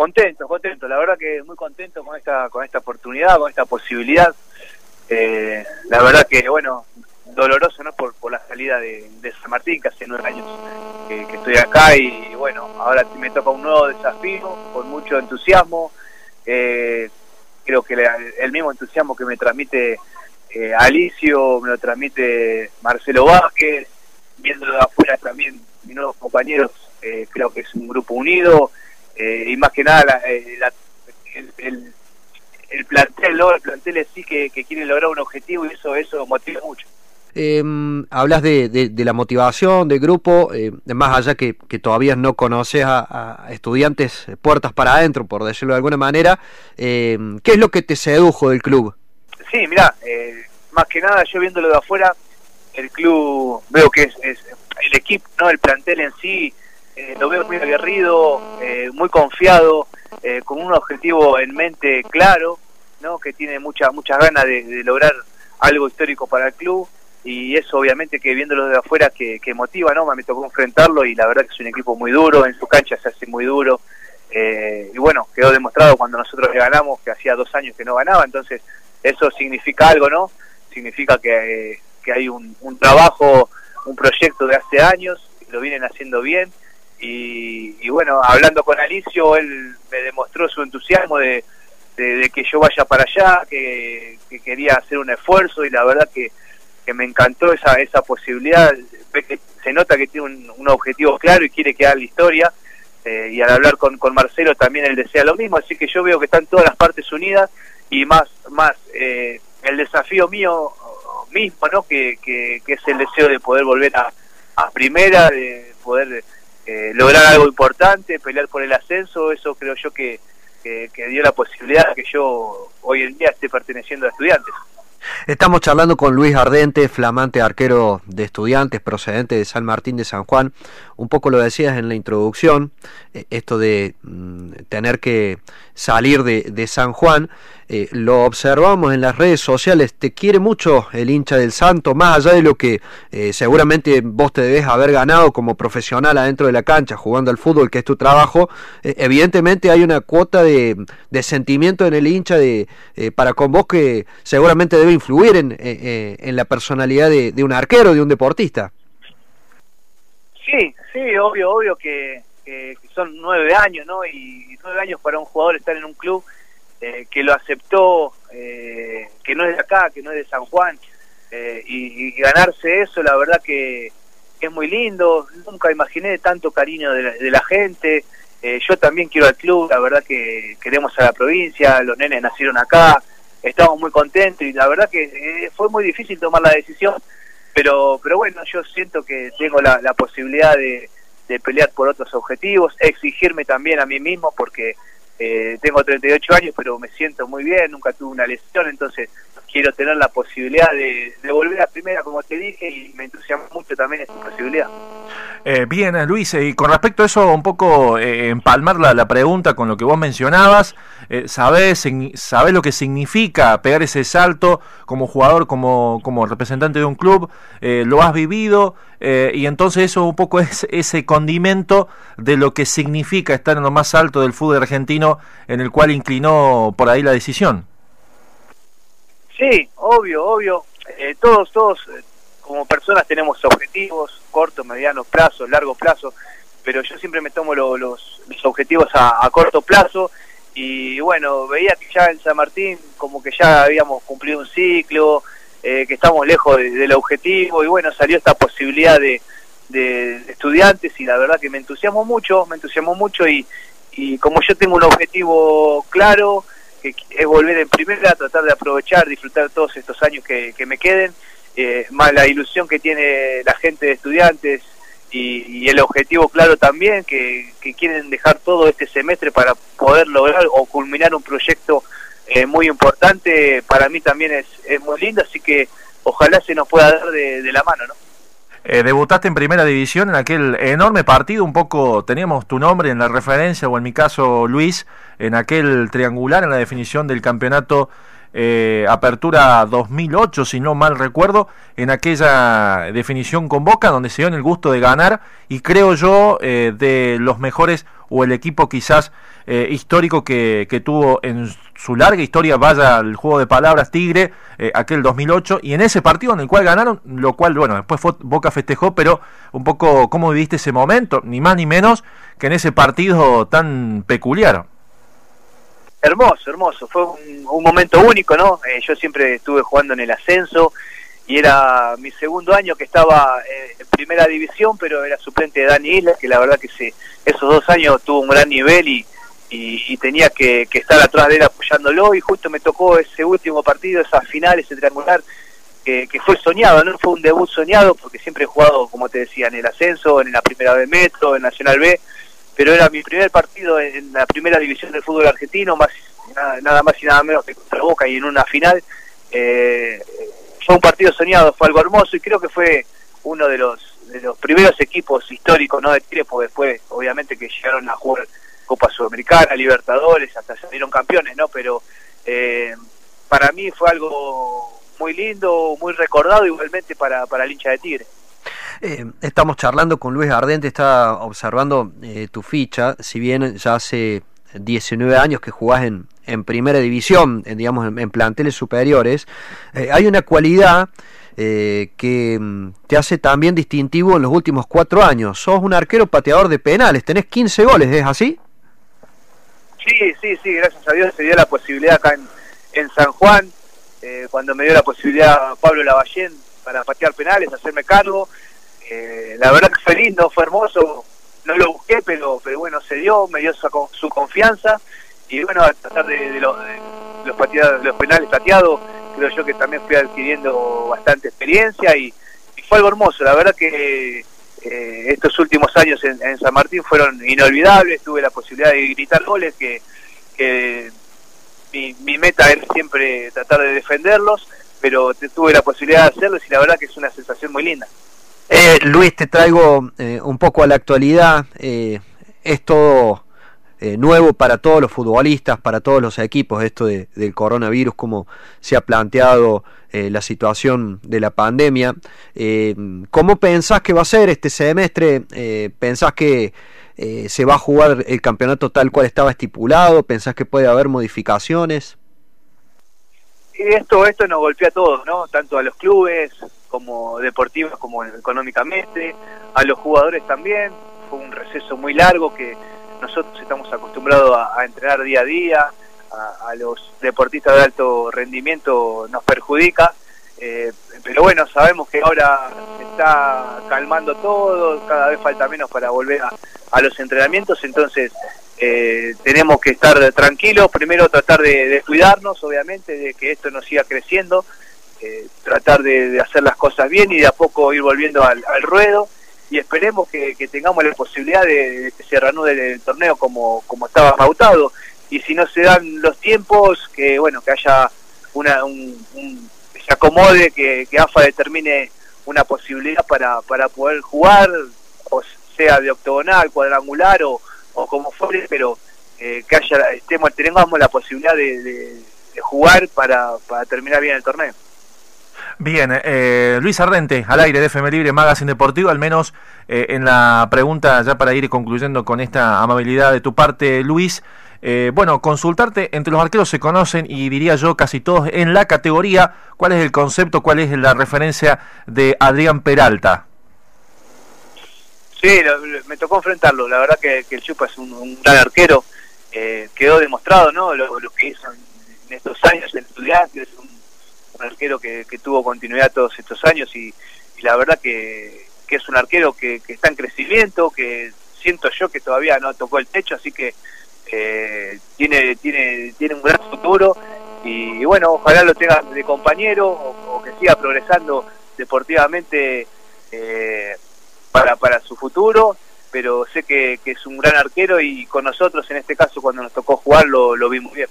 contento, contento, la verdad que muy contento con esta con esta oportunidad, con esta posibilidad. Eh, la verdad que, bueno, doloroso no por, por la salida de, San Martín, que hace nueve años que, estoy acá y, bueno, ahora me toca un nuevo desafío con mucho entusiasmo. Eh, creo que el mismo entusiasmo que me transmite eh, Alicio, me lo transmite Marcelo Vázquez, viéndolo de afuera también mis nuevos compañeros, eh, creo que es un grupo unido y más que nada el, el, plantel, ¿no? el plantel sí que, que quiere lograr un objetivo y eso, eso motiva mucho. Eh, hablas de, de, la motivación del grupo, eh, más allá que, que, todavía no conoces a, estudiantes puertas para adentro, por decirlo de alguna manera. Eh, ¿Qué es lo que te sedujo del club? Sí, mira, eh, más que nada yo viéndolo de afuera, el club veo que es, el equipo, no el plantel en sí, eh, lo veo muy aguerrido, muy confiado, con un objetivo en mente claro, no que tiene muchas muchas ganas de, lograr algo histórico para el club y eso obviamente que viéndolo de afuera que, motiva, ¿no? Me tocó enfrentarlo y la verdad que es un equipo muy duro, en su cancha se hace muy duro. Eh, y bueno, quedó demostrado cuando nosotros le ganamos, que hacía dos años que no ganaba, entonces eso significa algo, ¿no? Significa que, que hay un, trabajo, un proyecto de hace años, lo vienen haciendo bien. Y, y bueno, hablando con Alicio, él me demostró su entusiasmo de, de, que yo vaya para allá, que, que quería hacer un esfuerzo y la verdad que me encantó esa, esa posibilidad, se nota que tiene un, objetivo claro y quiere quedar la historia, eh, y al hablar con, con Marcelo también él desea lo mismo, así que yo veo que están todas las partes unidas y más, más eh, el desafío mío mismo, ¿no? Que, que, es el deseo de poder volver a, a primera, de poder eh, lograr algo importante, pelear por el ascenso, eso creo yo que, que, que dio la posibilidad de que yo hoy en día esté perteneciendo a estudiantes. Estamos charlando con Luis Ardente, flamante arquero de estudiantes procedente de San Martín de San Juan. Un poco lo decías en la introducción, eh, esto de mm, tener que salir de, San Juan. Eh, lo observamos en las redes sociales, te quiere mucho el hincha del Santo, más allá de lo que eh, seguramente vos te debes haber ganado como profesional adentro de la cancha, jugando al fútbol, que es tu trabajo, evidentemente hay una cuota de, de, sentimiento en el hincha de, para con vos que seguramente debe influir en, en la personalidad de, de, un arquero, de un deportista. Sí, sí, obvio, obvio que, que son nueve años, ¿no? Y nueve años para un jugador estar en un club eh, que lo aceptó, eh, que no es de acá, que no es de San Juan, eh, y, ganarse eso, la verdad que, es muy lindo, nunca imaginé tanto cariño de la, gente, yo también quiero al club, la verdad que queremos a la provincia, los nenes nacieron acá, estamos muy contentos y la verdad que fue muy difícil tomar la decisión, pero, pero bueno, yo siento que tengo la, la posibilidad de, de pelear por otros objetivos, exigirme también a mí mismo porque eh, tengo 38 años, pero me siento muy bien, nunca tuve una lesión, entonces quiero tener la posibilidad de, volver a primera, como te dije, y me entusiasma mucho también esta posibilidad. Eh, bien, eh, Luis, y con respecto a eso, un poco empalmar la, la, pregunta con lo que vos mencionabas, ¿sabés, ¿sabés lo que significa pegar ese salto como jugador, como, como representante de un club? ¿Lo has vivido? y entonces eso un poco es ese condimento de lo que significa estar en lo más alto del fútbol argentino, en el cual inclinó por ahí la decisión. Sí, obvio, obvio. Eh, todos, todos eh, como personas tenemos objetivos, corto, mediano plazo, largo plazo, pero yo siempre me tomo los, objetivos a, corto plazo y bueno, veía que ya en San Martín como que ya habíamos cumplido un ciclo, eh, que estamos lejos del objetivo y bueno, salió esta posibilidad de, de, estudiantes y la verdad que me entusiasmo mucho, me entusiasmo mucho y, y como yo tengo un objetivo claro, que es volver en primera, tratar de aprovechar, disfrutar todos estos años que, me queden, eh, más la ilusión que tiene la gente de estudiantes y, el objetivo claro también, que, que, quieren dejar todo este semestre para poder lograr o culminar un proyecto eh, muy importante, para mí también es, es muy lindo, así que ojalá se nos pueda dar de la mano, ¿no? Eh, debutaste en primera división en aquel enorme partido, un poco teníamos tu nombre en la referencia, o en mi caso Luis, en aquel triangular en la definición del campeonato eh, Apertura 2008, si no mal recuerdo, en aquella definición con Boca, donde se dio en el gusto de ganar y creo yo eh, de los mejores o el equipo quizás eh, histórico que, que, tuvo en su larga historia, vaya al juego de palabras Tigre, eh, aquel 2008, y en ese partido en el cual ganaron, lo cual, bueno, después Boca festejó, pero un poco cómo viviste ese momento, ni más ni menos que en ese partido tan peculiar. Hermoso, hermoso, fue un, momento único, ¿no? Eh, yo siempre estuve jugando en el ascenso y era mi segundo año que estaba en primera división, pero era suplente de Dani Isla, que la verdad que se, esos dos años tuvo un gran nivel y, y, tenía que, estar atrás de él apoyándolo y justo me tocó ese último partido, esa final, ese triangular que, fue soñado, no fue un debut soñado porque siempre he jugado, como te decía, en el ascenso, en la primera B Metro, en Nacional B, pero era mi primer partido en la primera división del fútbol argentino, más nada, más y nada menos que contra Boca y en una final. Eh, fue un partido soñado, fue algo hermoso y creo que fue uno de los de los primeros equipos históricos no de Chile, porque después obviamente que llegaron a jugar Copa Sudamericana, Libertadores, hasta salieron campeones, ¿no? Pero eh, para mí fue algo muy lindo, muy recordado igualmente para, para el hincha de Tigre. Eh, estamos charlando con Luis Ardente, está observando eh, tu ficha, si bien ya hace 19 años que jugás en, en primera división, en, digamos en, planteles superiores, eh, hay una cualidad que mm, te hace también distintivo en los últimos cuatro años. Sos un arquero pateador de penales, tenés 15 goles, ¿es así? Sí, sí, sí, gracias a Dios se dio la posibilidad acá en, San Juan, cuando me dio la posibilidad Pablo Lavallén para patear penales, hacerme cargo. Eh, la verdad que fue lindo, fue hermoso, no lo busqué, pero, pero bueno, se dio, me dio su, confianza. Y bueno, a tratar de, los, los, los penales pateados, creo yo que también fui adquiriendo bastante experiencia y, fue algo hermoso, la verdad que eh, estos últimos años en, San Martín fueron inolvidables, tuve la posibilidad de gritar goles que, mi, mi meta era siempre tratar de defenderlos, pero tuve la posibilidad de hacerlo y la verdad que es una sensación muy linda. Eh, Luis, te traigo eh, un poco a la actualidad. Eh, es todo eh, nuevo para todos los futbolistas, para todos los equipos, esto de, del coronavirus, como se ha planteado la situación de la pandemia. ¿Cómo pensás que va a ser este semestre? ¿Pensás que se va a jugar el campeonato tal cual estaba estipulado? ¿Pensás que puede haber modificaciones? Esto, esto nos golpea a todos, ¿no? Tanto a los clubes, como deportivas como económicamente, a los jugadores también, fue un receso muy largo que nosotros estamos acostumbrados a, entrenar día a día, a, los deportistas de alto rendimiento nos perjudica, eh, pero bueno, sabemos que ahora se está calmando todo, cada vez falta menos para volver a, los entrenamientos, entonces eh, tenemos que estar tranquilos, primero tratar de cuidarnos, obviamente, de que esto no siga creciendo, eh, tratar de, hacer las cosas bien y de a poco ir volviendo al, ruedo y esperemos que, tengamos la posibilidad de, que se reanude el torneo como, como estaba pautado. Y si no se dan los tiempos que bueno que haya una un, se acomode que, AFA determine una posibilidad para, para poder jugar o sea de octogonal cuadrangular o, o como fuere pero eh, que haya estemos tengamos la posibilidad de, jugar para, para terminar bien el torneo Bien, eh, Luis Ardente, al aire de FM Libre, Magazine Deportivo, al menos eh, en la pregunta, ya para ir concluyendo con esta amabilidad de tu parte, Luis. Eh, bueno, consultarte, entre los arqueros se conocen y diría yo casi todos en la categoría, ¿cuál es el concepto, cuál es la referencia de Adrián Peralta? Sí, me tocó enfrentarlo, la verdad que, el Chupa es un, gran arquero, quedó demostrado ¿no? Lo, que hizo en, estos años en estudiantes, un un arquero que, tuvo continuidad todos estos años y, la verdad que, es un arquero que, está en crecimiento, que siento yo que todavía no tocó el techo, así que eh, tiene, tiene, tiene un gran futuro y, bueno, ojalá lo tenga de compañero o, que siga progresando deportivamente eh, para, para su futuro, pero sé que, es un gran arquero y con nosotros en este caso cuando nos tocó jugar lo, lo vi muy bien.